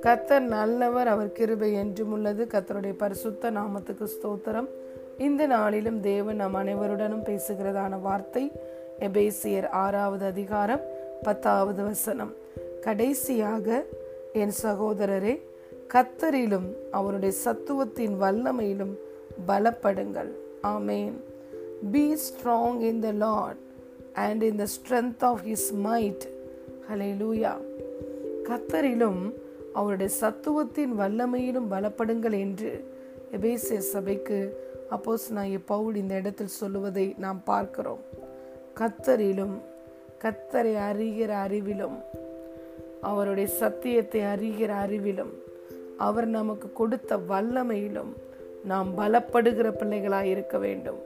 கத்தர் நல்லவர் அவர் கிருபை என்றும் உள்ளது. கத்தருடைய பரிசுத்த நாமத்துக்கு ஸ்தோத்திரம். இந்த நாளிலும் தேவன் நம் அனைவருடனும் பேசுகிறதான வார்த்தை எபேசியர் ஆறாவது அதிகாரம் பத்தாவது வசனம். கடைசியாக என் சகோதரரே கத்தரிலும் அவருடைய சத்துவத்தின் வல்லமையிலும் பலப்படுங்கள். ஆமேன். Be strong in the Lord and in the strength of his might ஹலே கத்தரிலும் அவருடைய சத்துவத்தின் வல்லமையிலும் பலப்படுங்கள் என்று எபேசிய சபைக்கு அப்போஸ் நான் பவுல் இந்த இடத்தில் சொல்லுவதை நாம் பார்க்கிறோம். கத்தரிலும் கத்தரை அறிகிற அறிவிலும் அவருடைய சத்தியத்தை அறிகிற அறிவிலும் அவர் நமக்கு கொடுத்த வல்லமையிலும் நாம் பலப்படுகிற பிள்ளைகளாய் இருக்க வேண்டும்.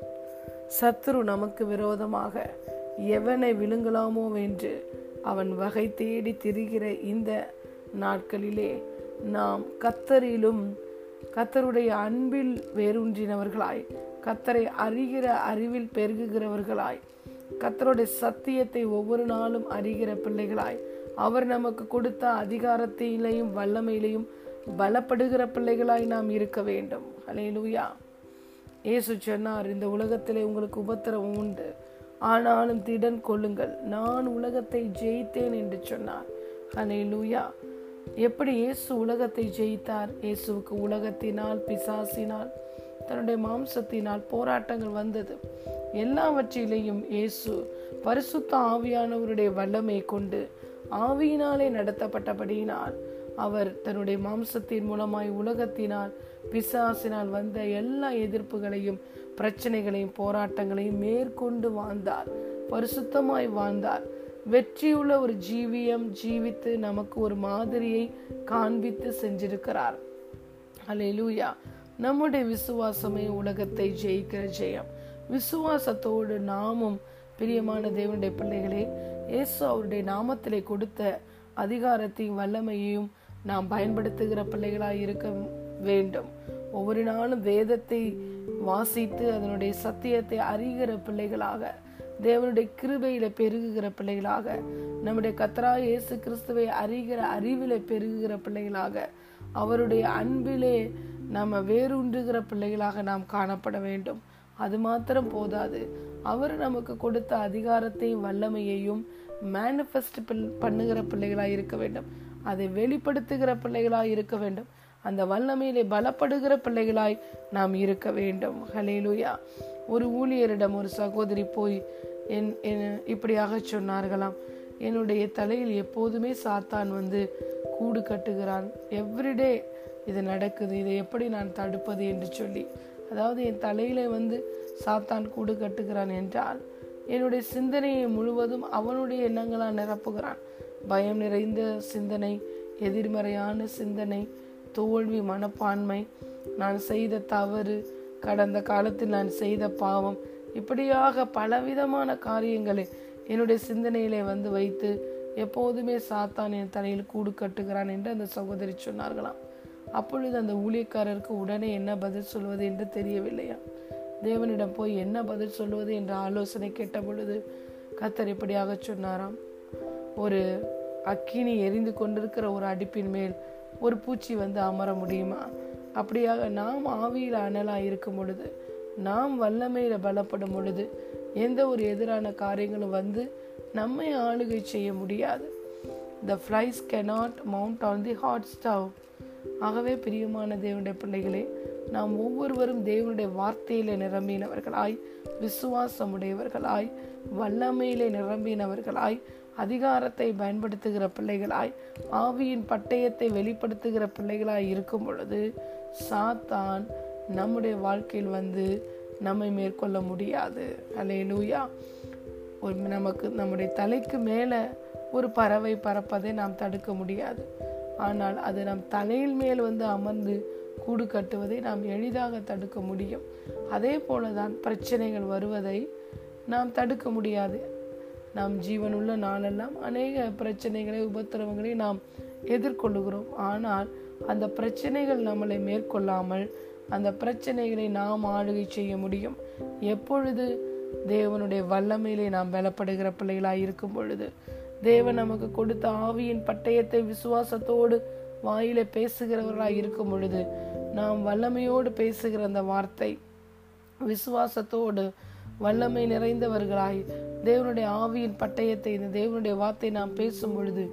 சத்ரு நமக்கு விரோதமாக எவனை விழுங்கலாமோ என்று அவன் வகை தேடி திரிகிற இந்த நாட்களிலே நாம் கத்தரிலும் கத்தருடைய அன்பில் வேரூன்றினவர்களாய் கத்தரை அறிகிற அறிவில் பெருகுகிறவர்களாய் கத்தருடைய சத்தியத்தை ஒவ்வொரு நாளும் அறிகிற பிள்ளைகளாய் அவர் நமக்கு கொடுத்த அதிகாரத்திலையும் வல்லமையிலையும் பலப்படுகிற பிள்ளைகளாய் நாம் இருக்க வேண்டும். அலையிலுயா இயேசு சொன்னார் இந்த உலகத்திலே உங்களுக்கு உபத்திரவம் உண்டு. ஆனாலும் திடன் கொள்ளுங்கள். நான் உலகத்தை ஜெயித்தேன் என்று சொன்னார். அலையிலுயா எப்படி இயேசு உலகத்தை ஜெயித்தார்? இயேசுவுக்கு உலகத்தினால் பிசாசினால் தன்னுடைய மாம்சத்தினால் போராட்டங்கள் வந்தது. எல்லாவற்றிலேயும் இயேசு பரிசுத்த ஆவியானவருடைய வல்லமை கொண்டு ஆவியினாலே நடத்தப்பட்டபடியினால் அவர் தன்னுடைய மாம்சத்தின் மூலமாய் உலகத்தினால் பிசாசினால் வந்த எல்லா எதிர்ப்புகளையும் பிரச்சனைகளையும் போராட்டங்களையும் மேற்கொண்டு வாழ்ந்தார். பரிசுத்தமாய் வாழ்ந்தார். வெற்றியுள்ள ஒரு ஜீவியம் ஜீவித்து நமக்கு ஒரு மாதிரியை காண்பித்து செஞ்சிருக்கிறார். அலையிலூயா நம்முடைய விசுவாசமே உலகத்தை ஜெயிக்கிற ஜெயம். விசுவாசத்தோடு நாமும் பிரியமான தேவனுடைய பிள்ளைகளே இயேசு அவருடைய நாமத்திலே கொடுத்த அதிகாரத்தையும் வல்லமையையும் நாம் பயன்படுத்துகிற பிள்ளைகளாய் இருக்க வேண்டும். ஒவ்வொரு நாளும் வேதத்தை வாசித்து அதனுடைய சத்தியத்தை அறிகிற பிள்ளைகளாக தேவனுடைய கிருபையில பெருகுகிற பிள்ளைகளாக நம்முடைய கத்ரா இயேசு கிறிஸ்துவை அறிகிற அறிவில பெருகுகிற பிள்ளைகளாக அவருடைய அன்பிலே நம்ம வேறுன்றுகிற பிள்ளைகளாக நாம் காணப்பட வேண்டும். அது மாத்திரம் போதாது. அவர் நமக்கு கொடுத்த அதிகாரத்தையும் வல்லமையையும் மேனிஃபெஸ்ட் பண்ணுகிற பிள்ளைகளாக இருக்க வேண்டும். அதை வெளிப்படுத்துகிற பிள்ளைகளாக இருக்க வேண்டும். அந்த வல்லமையிலே பலப்படுகிற பிள்ளைகளாய் நாம் இருக்க வேண்டும். ஹலேலுயா ஒரு ஊழியரிடம் ஒரு சகோதரி போய் என் இப்படியாக சொன்னார்களாம். என்னுடைய தலையில் எப்போதுமே சாத்தான் வந்து கூடு கட்டுகிறான். எவ்ரிடே இது நடக்குது. இதை எப்படி நான் தடுப்பது என்று சொல்லி. அதாவது என் தலையில வந்து சாத்தான் கூடு கட்டுகிறான் என்றால் என்னுடைய சிந்தனையை முழுவதும் அவனுடைய எண்ணங்களால் நிரப்புகிறான். பயம் நிறைந்த சிந்தனை எதிர்மறையான சிந்தனை தோல்வி மனப்பான்மை. நான் செய்த தவறு கடந்த காலத்தில் நான் செய்த பாவம். இப்படியாக பலவிதமான காரியங்களை என்னுடைய சிந்தனையிலே வந்து வைத்து எப்போதுமே சாத்தான் என் தலையில் கூடு கட்டுகிறான் என்று அந்த சகோதரி சொன்னார்களாம். அப்பொழுது அந்த ஊழியக்காரருக்கு உடனே என்ன பதில் சொல்வது என்று தெரியவில்லையா? தேவனிடம் போய் என்ன பதில் சொல்வது என்ற ஆலோசனை கேட்ட பொழுது கத்தர் இப்படியாக சொன்னாராம். ஒரு அக்கினி எரிந்து கொண்டிருக்கிற ஒரு அடுப்பின் மேல் ஒரு பூச்சி வந்து அமர முடியுமா? அப்படியாக நாம் ஆவியில் அனலாக இருக்கும் பொழுது நாம் வல்லமையில் பலப்படும் பொழுது எந்த ஒரு எதிரான காரியங்களும் வந்து நம்மை ஆளுகை செய்ய முடியாது. The flies cannot mount on the hot stove ஆகவே பிரியமான தேவனுடைய பிள்ளைகளே நாம் ஒவ்வொருவரும் தேவனுடைய வார்த்தையில நிரம்பினவர்களாய் விசுவாசமுடையவர்களாய் வல்லமையிலே நிரம்பினவர்களாய் அதிகாரத்தை பயன்படுத்துகிற பிள்ளைகளாய் ஆவியின் பட்டயத்தை வெளிப்படுத்துகிற பிள்ளைகளாய் இருக்கும் பொழுது சாத்தான் நம்முடைய வாழ்க்கையில் வந்து நம்மை மேற்கொள்ள முடியாது. அலே லூயா ஒரு நமக்கு நம்முடைய தலைக்கு மேலே ஒரு பறவை பறப்பதை நாம் தடுக்க முடியாது. ஆனால் அது நம் தலையில் மேல் வந்து அமர்ந்து கூடு கட்டுவதை நாம் எளிதாக தடுக்க முடியும். அதே போல தான் பிரச்சனைகள் வருவதை நாம் தடுக்க முடியாது. நாம் ஜீவனுள்ள நாளெல்லாம் அநேக பிரச்சனைகளை உபத்திரவங்களை நாம் எதிர்கொள்ளுகிறோம். ஆனால் அந்த பிரச்சனைகள் நம்மளை மேற்கொள்ளாமல் அந்த பிரச்சனைகளை நாம் ஆளுகை செய்ய முடியும். எப்பொழுது தேவனுடைய வல்லமையிலே நாம் பலப்படுகிற பிள்ளைகளாக இருக்கும் பொழுது தேவன் நமக்கு கொடுத்த ஆவியின் பட்டயத்தை விசுவாசத்தோடு வாயில பேசுகிறவர்களாய் இருக்கும் பொழுது நாம் வல்லமையோடு பேசுகிற அந்த வார்த்தை விசுவாசத்தோடு வல்லமை நிறைந்தவர்களாய் தேவனுடைய ஆவியின் பட்டயத்தை இந்த தேவனுடைய வார்த்தை நாம் பேசும் பொழுது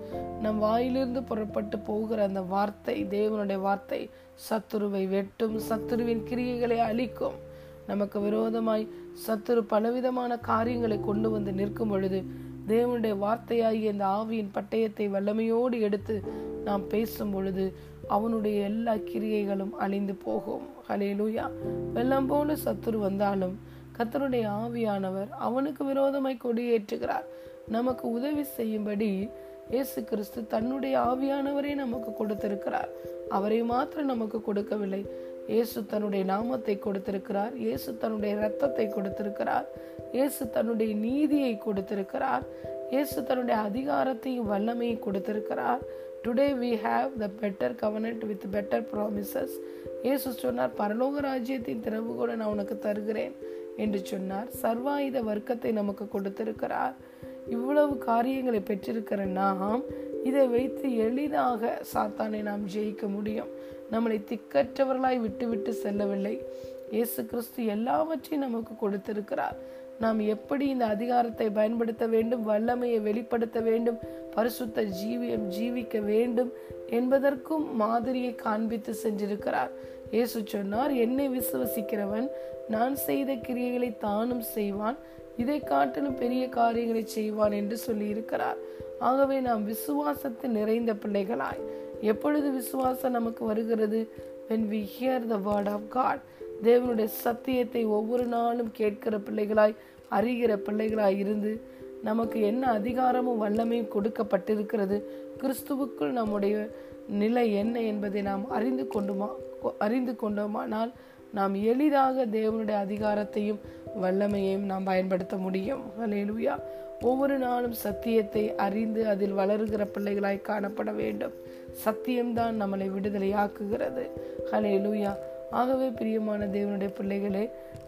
நம் வாயிலிருந்து புறப்பட்டு போகிற அந்த வார்த்தை தேவனுடைய வார்த்தை சத்துருவை வெட்டும் சத்துருவின் கிரியைகளை அழிக்கும். நமக்கு விரோதமாய் சத்துரு பலவிதமான காரியங்களை கொண்டு வந்து நிற்கும் பொழுது தேவனுடைய வார்த்தையாகிய இந்த ஆவியின் பட்டயத்தை வல்லமையோடு எடுத்து நாம் பேசும் பொழுது அவனுடைய எல்லா கிரியைகளும் அழிந்து போகும். ஹலேலூயா வெள்ளம் போல சத்துரு வந்தாலும் கத்தருடைய ஆவியானவர் அவனுக்கு விரோதமாய் கொடியேற்றுகிறார். நமக்கு உதவி செய்யும்படி இயேசு கிறிஸ்து தன்னுடைய ஆவியானவரை நமக்கு கொடுத்திருக்கிறார். அவரை மாத்திரம் நமக்கு கொடுக்கவில்லை. இயேசு தன்னுடைய நாமத்தை கொடுத்திருக்கிறார். இயேசு தன்னுடைய ரத்தத்தை கொடுத்திருக்கிறார். இயேசு தன்னுடைய நீதியை கொடுத்திருக்கிறார். இயேசு தன்னுடைய அதிகாரத்தையும் வல்லமையும் கொடுத்திருக்கிறார். Today we have the better covenant with better promises இயேசு சொன்னார் பரலோக ராஜ்யத்தின் திறவு நான் உனக்கு தருகிறேன். என்று சொன்னார். சர்வாயுத வர்க்கத்தை நமக்கு கொடுத்திருக்கிறார். இவ்வளவு காரியங்களை பெற்றிருக்கிற நாம் இதை வைத்து எளிதாக சாத்தானை நாம் ஜெயிக்க முடியும். நம்மளை திக்கற்றவர்களாய் விட்டுவிட்டு செல்லவில்லை. இயேசு கிறிஸ்து எல்லாவற்றையும் நமக்கு கொடுத்திருக்கிறார். நாம் எப்படி இந்த அதிகாரத்தை பயன்படுத்த வேண்டும் வல்லமையை வெளிப்படுத்த வேண்டும் பரிசுத்த ஜீவியம் ஜீவிக்க வேண்டும் என்பதற்கும் மாதிரியை காண்பித்து சென்றிருக்கிறார் இயேசு சொன்னார் என்னை விசுவசிக்கிறவன் நான் செய்த கிரியைகளை தானும் செய்வான். இதை காட்டிலும் பெரிய காரியங்களை செய்வான் என்று சொல்லி இருக்கிறார் ஆகவே நாம் விசுவாசத்தில் நிறைந்த பிள்ளைகளாய் எப்பொழுது விசுவாசம் நமக்கு வருகிறது? When we hear the word of God தேவனுடைய சத்தியத்தை ஒவ்வொரு நாளும் கேட்கிற பிள்ளைகளாய் அறிகிற பிள்ளைகளாய் இருந்து நமக்கு என்ன அதிகாரமும் வல்லமையும் கொடுக்கப்பட்டிருக்கிறது? கிறிஸ்துவுக்குள் நம்முடைய நிலை என்ன என்பதை நாம் அறிந்து கொண்டுமா? அறிந்து கொண்டோமானால் நாம் எளிதாக தேவனுடைய அதிகாரத்தையும் வல்லமையையும் நாம் பயன்படுத்த முடியும். அலேலுயா ஒவ்வொரு நாளும் சத்தியத்தை அறிந்து அதில் வளருகிற பிள்ளைகளாய் காணப்பட வேண்டும். சத்தியம்தான் நம்மளை விடுதலையாக்குகிறது. ஹலேலுயா ஆகவே பிரியமான தேவனுடைய பிள்ளைகளே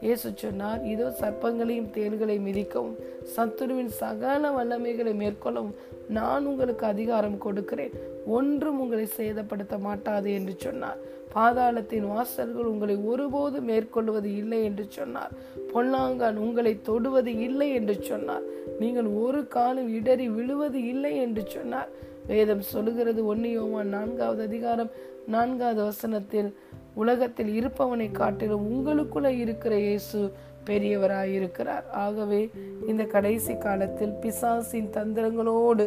இயேசு சொன்னார் இதோ சர்ப்பங்களையும் தேள்களை மிதிக்கவும் சத்துருவின் சகல வல்லமைகளை மேற்கொள்ளவும் நான் உங்களுக்கு அதிகாரம் கொடுக்கிறேன். ஒன்றும் உங்களை சேதப்படுத்த மாட்டாது என்று சொன்னார். பாதாளத்தின் வாசல்கள் உங்களை ஒருபோது மேற்கொள்வது இல்லை என்று சொன்னார். பொன்னாங்கான் உங்களை தொடுவது இல்லை என்று சொன்னார். நீங்கள் ஒரு காலம் இடறி விழுவது இல்லை என்று சொன்னார். வேதம் சொல்லுகிறது ஒன்னியோமா நான்காவது அதிகாரம் நான்காவது வசனத்தில் உலகத்தில் இருப்பவனை காட்டிலும் உங்களுக்குள்ள இருக்கிற இயேசு பெரியவராயிருக்கிறார். ஆகவே இந்த கடைசி காலத்தில் பிசாசின் தந்திரங்களோடு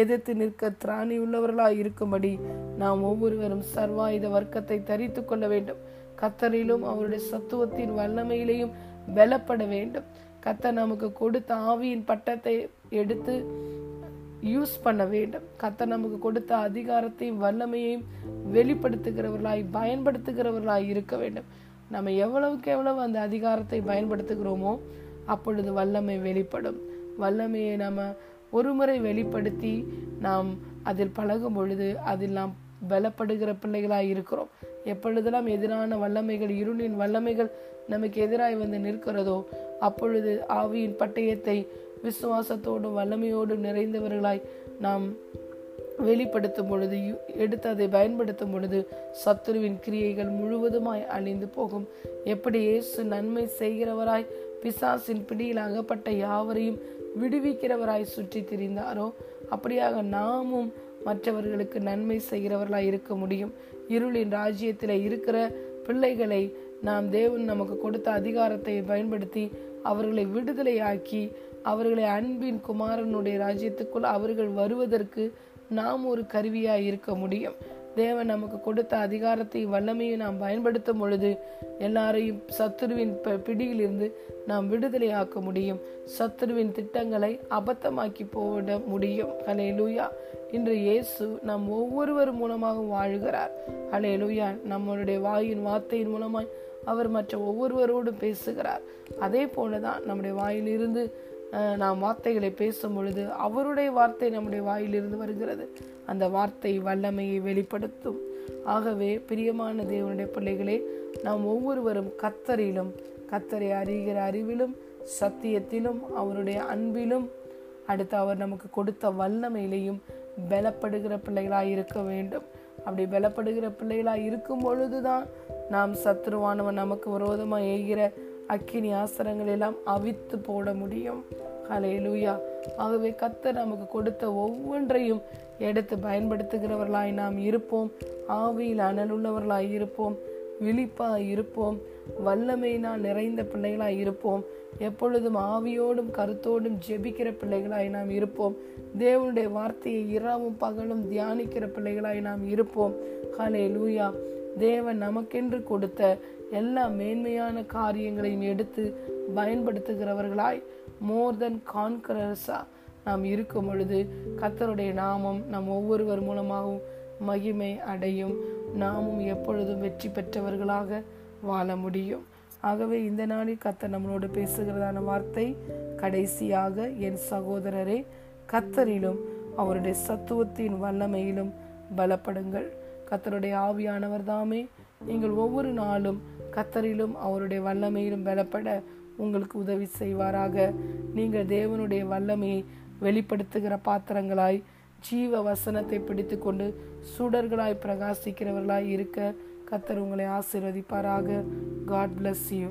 எதிர்த்து நிற்க திராணி உள்ளவர்களாய் இருக்கும்படி நாம் ஒவ்வொருவரும் சர்வாயுத வர்க்கத்தை தரித்து கொள்ள வேண்டும். கத்தரிலும் அவருடைய சத்துவத்தின் வல்லமையிலையும் பலப்பட வேண்டும். கத்தர் நமக்கு கொடுத்த ஆவியின் பட்டத்தை எடுத்து யூஸ் பண்ண வேண்டும். கத்த நமக்கு கொடுத்த அதிகாரத்தையும் வல்லமையையும் வெளிப்படுத்துகிறவர்களாய் பயன்படுத்துகிறவர்களாய் இருக்க வேண்டும். நம்ம எவ்வளவுக்கு எவ்வளவு அந்த அதிகாரத்தை பயன்படுத்துகிறோமோ அப்பொழுது வல்லமை வெளிப்படும். வல்லமையை நம்ம ஒரு முறை வெளிப்படுத்தி நாம் அதில் பழகும் பொழுது அதில் நாம் பலப்படுகிற பிள்ளைகளாய் இருக்கிறோம். எப்பொழுதெல்லாம் எதிரான வல்லமைகள் இருளின் வல்லமைகள் நமக்கு எதிராய் வந்து நிற்கிறதோ அப்பொழுது ஆவியின் பட்டயத்தை விசுவாசத்தோடும் வல்லமையோடும் நிறைந்தவர்களாய் நாம் வெளிப்படுத்தும் பொழுது எடுத்து அதை பயன்படுத்தும் பொழுது சத்துருவின் கிரியைகள் முழுவதுமாய் அழிந்து போகும். எப்படி இயேசு நன்மை செய்கிறவராய் பிசாசின் பிடியில் அகப்பட்ட யாவரையும் விடுவிக்கிறவராய் சுற்றி திரிந்தாரோ அப்படியாக நாமும் மற்றவர்களுக்கு நன்மை செய்கிறவர்களாய் இருக்க முடியும். இருளின் ராஜ்யத்தில் இருக்கிற பிள்ளைகளை நாம் தேவன் நமக்கு கொடுத்த அதிகாரத்தை பயன்படுத்தி அவர்களை விடுதலையாக்கி அவர்களை அன்பின் குமாரனுடைய ராஜ்யத்துக்குள் அவர்கள் வருவதற்கு நாம் ஒரு கருவியாய் இருக்க முடியும். தேவன் நமக்கு கொடுத்த அதிகாரத்தை வல்லமையை நாம் பயன்படுத்தும் பொழுது எல்லாரையும் சத்துருவின் பிடியிலிருந்து நாம் விடுதலையாக்க முடியும். சத்துருவின் திட்டங்களை அபத்தமாக்கி போட முடியும். ஹலே லூயா இன்று இயேசு நம் ஒவ்வொருவர் மூலமாக வாழுகிறார். ஹலே லூயா நம்மளுடைய வாயின் வார்த்தையின் மூலமாய் அவர் மற்ற ஒவ்வொருவரோடும் பேசுகிறார். அதே போலதான் நம்முடைய வாயிலிருந்து நாம் வார்த்தைகளை பேசும் பொழுது அவருடைய வார்த்தை நம்முடைய வாயிலிருந்து வருகிறது. அந்த வார்த்தை வல்லமையை வெளிப்படுத்தும். ஆகவே பிரியமான தேவனுடைய பிள்ளைகளே நாம் ஒவ்வொருவரும் கத்தரிலும் கத்தரை அறிகிற அறிவிலும் சத்தியத்திலும் அவருடைய அன்பிலும் அடுத்து அவர் நமக்கு கொடுத்த வல்லமையிலையும் பலப்படுகிற பிள்ளைகளாக இருக்க வேண்டும். அப்படி பலப்படுகிற பிள்ளைகளாக இருக்கும் பொழுதுதான் நாம் சத்ருவானவன் நமக்கு விரோதமாக ஏகிற அக்கினி ஆசனங்கள் எல்லாம் அவித்து போட முடியும். ஹலேலூயா ஆகவே கத்தர் நமக்கு கொடுத்த ஒவ்வொன்றையும் எடுத்து பயன்படுத்துகிறவர்களாய் நாம் இருப்போம். ஆவியில் அனலுள்ளவர்களாய் இருப்போம். விழிப்பாய் இருப்போம். வல்லமையினால் நிறைந்த பிள்ளைகளாய் இருப்போம். எப்பொழுதும் ஆவியோடும் கருத்தோடும் ஜெபிக்கிற பிள்ளைகளாய் நாம் இருப்போம். தேவனுடைய வார்த்தையை இரவும் பகலும் தியானிக்கிற பிள்ளைகளாய் நாம் இருப்போம். ஹலே லூயா தேவன் நமக்கென்று கொடுத்த எல்லா மேன்மையான காரியங்களையும் எடுத்து பயன்படுத்துகிறவர்களாய் மோர் தென் கான்கரர்ஸா நாம் இருக்கும் பொழுது கத்தருடைய நாமம் நம் ஒவ்வொருவர் மூலமாகவும் மகிமை அடையும். நாமும் எப்பொழுதும் வெற்றி பெற்றவர்களாக வாழ முடியும். ஆகவே இந்த நாளில் கத்தர் நம்மளோடு பேசுகிறதான வார்த்தை கடைசியாக என் சகோதரரே கத்தரிலும் அவருடைய சத்துவத்தின் வல்லமையிலும் பலப்படுங்கள். கத்தருடைய ஆவியானவர் தாமே. நீங்கள் ஒவ்வொரு நாளும் கத்தரிலும் அவருடைய வல்லமையிலும் பலப்பட உங்களுக்கு உதவி செய்வாராக. நீங்கள் தேவனுடைய வல்லமையை வெளிப்படுத்துகிற பாத்திரங்களாய் ஜீவ வசனத்தை பிடித்து கொண்டு சுடர்களாய் பிரகாசிக்கிறவர்களாய் இருக்க கத்தர் உங்களை ஆசிர்வதிப்பாராக. God bless you